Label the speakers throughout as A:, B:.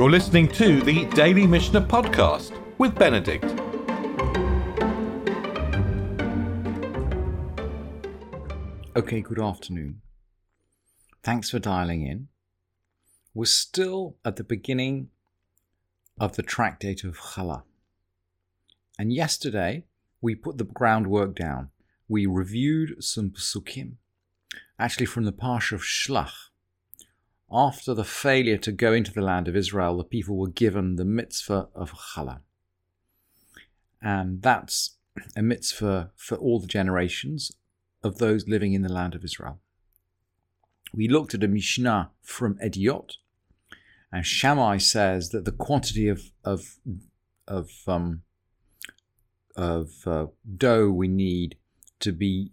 A: You're listening to the Daily Mishnah Podcast with Benedict.
B: Okay, good afternoon. Thanks for dialing in. We're still at the beginning of the tractate of Chala. And yesterday, we put the groundwork down. We reviewed some psukim, actually from the Parsha of Shlach. After the failure to go into the land of Israel, the people were given the mitzvah of Chala. And that's a mitzvah for all the generations of those living in the land of Israel. We looked at a Mishnah from Ediot, and Shammai says that the quantity of of of um, of uh, dough we need to be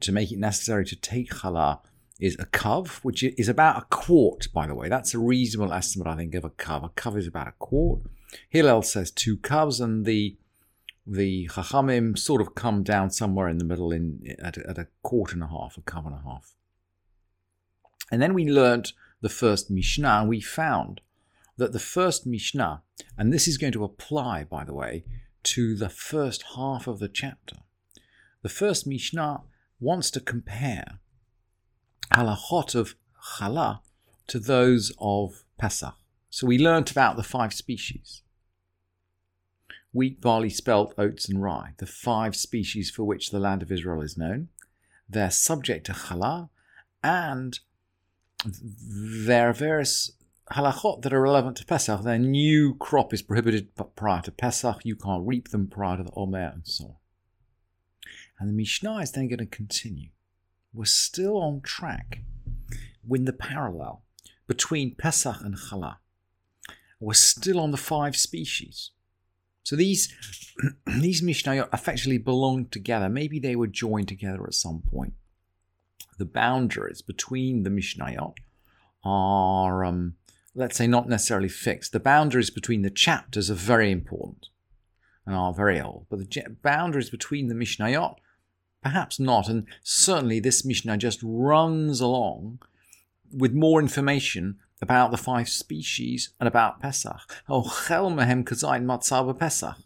B: to make it necessary to take challah is a kav, which is about a quart, by the way. That's a reasonable estimate, I think, of a kav. A kav is about a quart. Hillel says two kavs, and the the chachamim sort of come down somewhere in the middle in at, at a quart and a half, a kav and a half. And then we learnt the first Mishnah, and we found that the first Mishnah, and this is going to apply, by the way, to the first half of the chapter. The first Mishnah wants to compare halachot of challah to those of Pesach. So we learnt about the five species wheat, barley, spelt, oats, and rye, the five species for which the land of Israel is known. They're subject to challah, and there are various halachot that are relevant to Pesach. Their new crop is prohibited prior to Pesach. You can't reap them prior to the Omer and so on. And the Mishnah is then going to continue. We're still on track with the parallel between Pesach and Challah. We're still on the five species. So these these Mishnayot effectively belong together. Maybe they were joined together at some point. The boundaries between the Mishnayot are um, let's say, not necessarily fixed. The boundaries between the chapters are very important and are very old, but the boundaries between the Mishnayot, perhaps not. And certainly this Mishnah just runs along with more information about the five species and about Pesach. Oh, chel mehem kazayin matzah Pesach.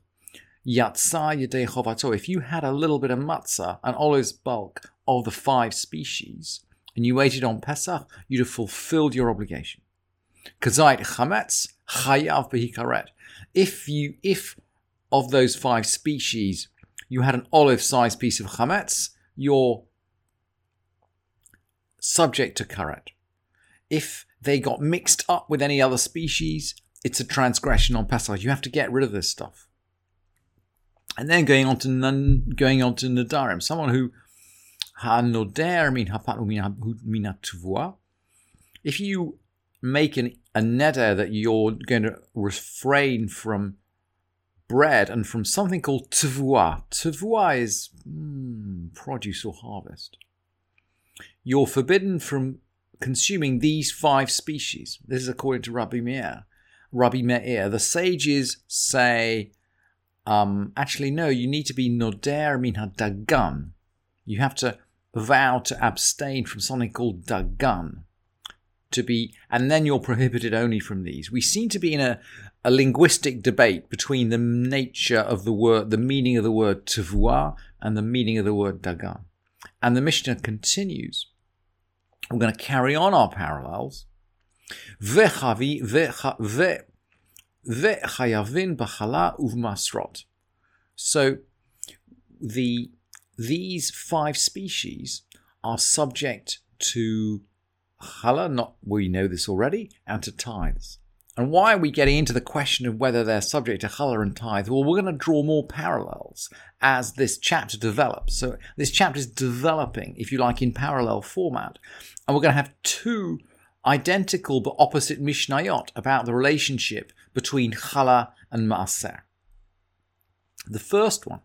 B: Chovato. If you had a little bit of matzah, an olive's bulk of the five species, and you waited on Pesach, you'd have fulfilled your obligation. Kazait chametz chayav behikaret. If you, if of those five species you had an olive-sized piece of chametz, you're subject to karet. If they got mixed up with any other species, it's a transgression on Pesach. You have to get rid of this stuff. And then going on to going on to nadarim, someone who hanoder min hapat If you make an, a neder that you're going to refrain from bread and from something called tavua. Tavua is mm, produce or harvest. You're forbidden from consuming these five species. This is according to Rabbi Meir. Rabbi Meir. The sages say, um, actually, no, you need to be noder min dagan. You have to vow to abstain from something called dagan to be, and then you're prohibited only from these. We seem to be in a, a linguistic debate between the nature of the word, the meaning of the word tavua and the meaning of the word dagan. And the Mishnah continues. We're going to carry on our parallels. Vechavi Ve'chayavin b'chala uvmasrot. So the these five species are subject to challah, not we know this already, and to tithes. And why are we getting into the question of whether they're subject to challah and tithe? Well, we're going to draw more parallels as this chapter develops. So this chapter is developing, if you like, in parallel format. And we're going to have two identical but opposite Mishnayot about the relationship between challah and maaser. The first one,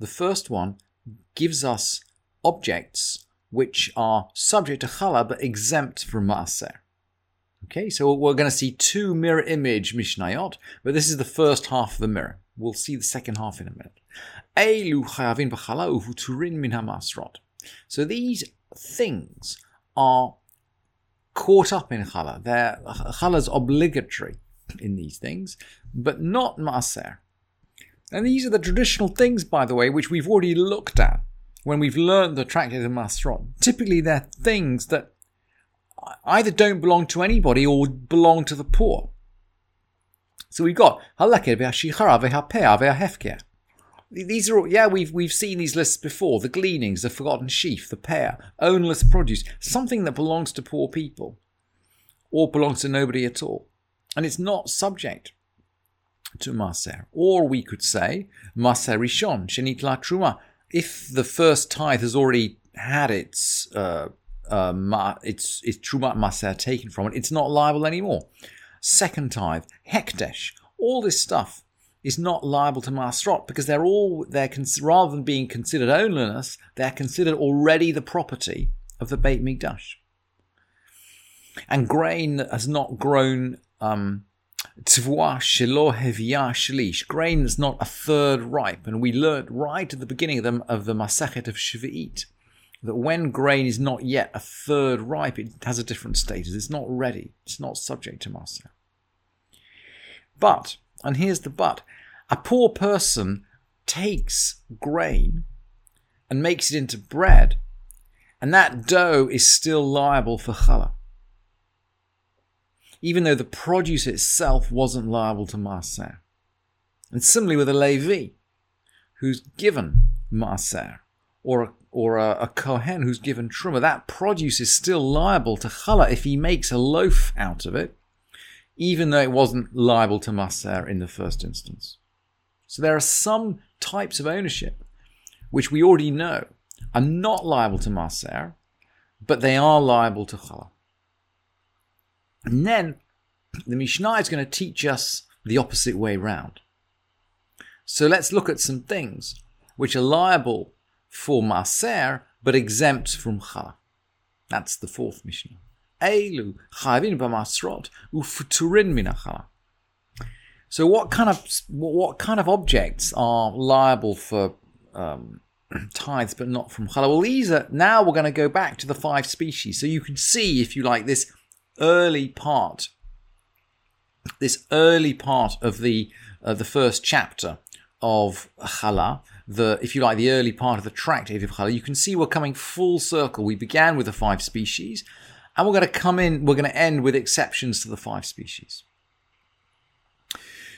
B: the first one gives us objects which are subject to challah but exempt from maaser. Okay, so we're going to see two mirror image Mishnayot, but this is the first half of the mirror. We'll see the second half in a minute. So these things are caught up in challah. They're, challah's obligatory in these things, but not maaser. And these are the traditional things, by the way, which we've already looked at when we've learned the tractate of Masrot. Typically, they're things that either don't belong to anybody or belong to the poor. So we've got halaker bea shiharave. these are all, yeah, we've we've seen these lists before. The gleanings, the forgotten sheaf, the pear, ownless produce, something that belongs to poor people, or belongs to nobody at all, and it's not subject to maser. Or we could say maser rishon shenit la truma. If the first tithe has already had its uh, uh, ma, its its truma maser taken from it, it's not liable anymore. Second tithe, hekdesh, all this stuff is not liable to Masrot because they're all they're rather than being considered ownerless, they're considered already the property of the Beit Mikdash. And grain that has not grown um. Grain that's not a third ripe, and we learned right at the beginning of the, of the Masechet of Shvi'it that when grain is not yet a third ripe, it has a different status. It's not ready. It's not subject to Maser. But and here's the but a poor person takes grain and makes it into bread, and that dough is still liable for challah. Even though the produce itself wasn't liable to maaser. And similarly with a Levi, who's given maaser, or a, or a, a Kohen who's given truma, that produce is still liable to challah if he makes a loaf out of it, even though it wasn't liable to Maser in the first instance. So there are some types of ownership which we already know are not liable to Maser, but they are liable to Chala. And then the Mishnah is going to teach us the opposite way round. So let's look at some things which are liable for Maser but exempt from Chala. That's the fourth Mishnah. Elu chayvin b'masrot ufuturin minachala. So, what kind of what kind of objects are liable for um, tithes, but not from challah? Well, these are now we're going to go back to the five species, so you can see, if you like, this early part, this early part of the uh, the first chapter of challah, the if you like, the early part of the tract challah. You can see we're coming full circle. We began with the five species. And we're going to come in, we're going to end with exceptions to the five species.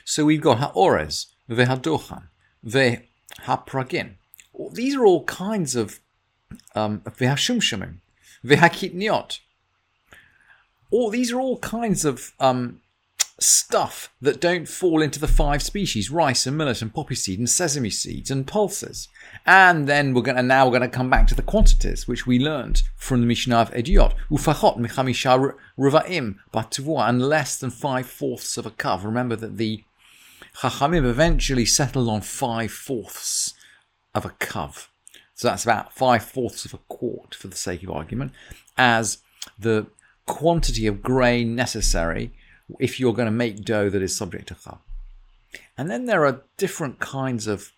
B: So we've got ha'ores, ve'hadochan, ve'hapragin. These are all kinds of um, ve'hakitniot. All these are all kinds of um, stuff that don't fall into the five species rice and millet and poppy seed and sesame seeds and pulses. And then we're going to now we're going to come back to the quantities which we learned from the Mishnah of Ediot. Ufachot michamisha ruvaim batuvua and less than five fourths of a kav remember that the Chachamim eventually settled on five fourths of a kav so that's about five fourths of a quart for the sake of argument as the quantity of grain necessary if you're going to make dough that is subject to chal. And then there are different kinds of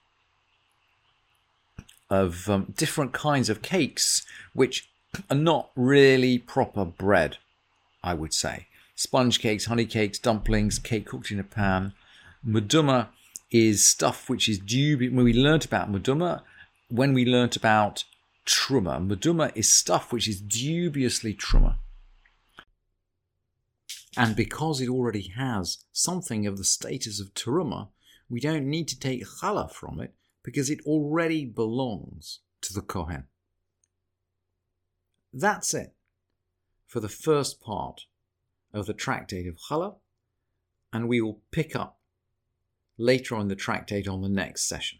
B: of um, different kinds of cakes which are not really proper bread, I would say. Sponge cakes, honey cakes, dumplings, cake cooked in a pan. Muduma is stuff which is dubious. When we learnt about muduma, when we learnt about truma, muduma is stuff which is dubiously truma. And because it already has something of the status of Teruma, we don't need to take challah from it because it already belongs to the Kohen. That's it for the first part of the tractate of challah, and we will pick up later on the tractate on the next session.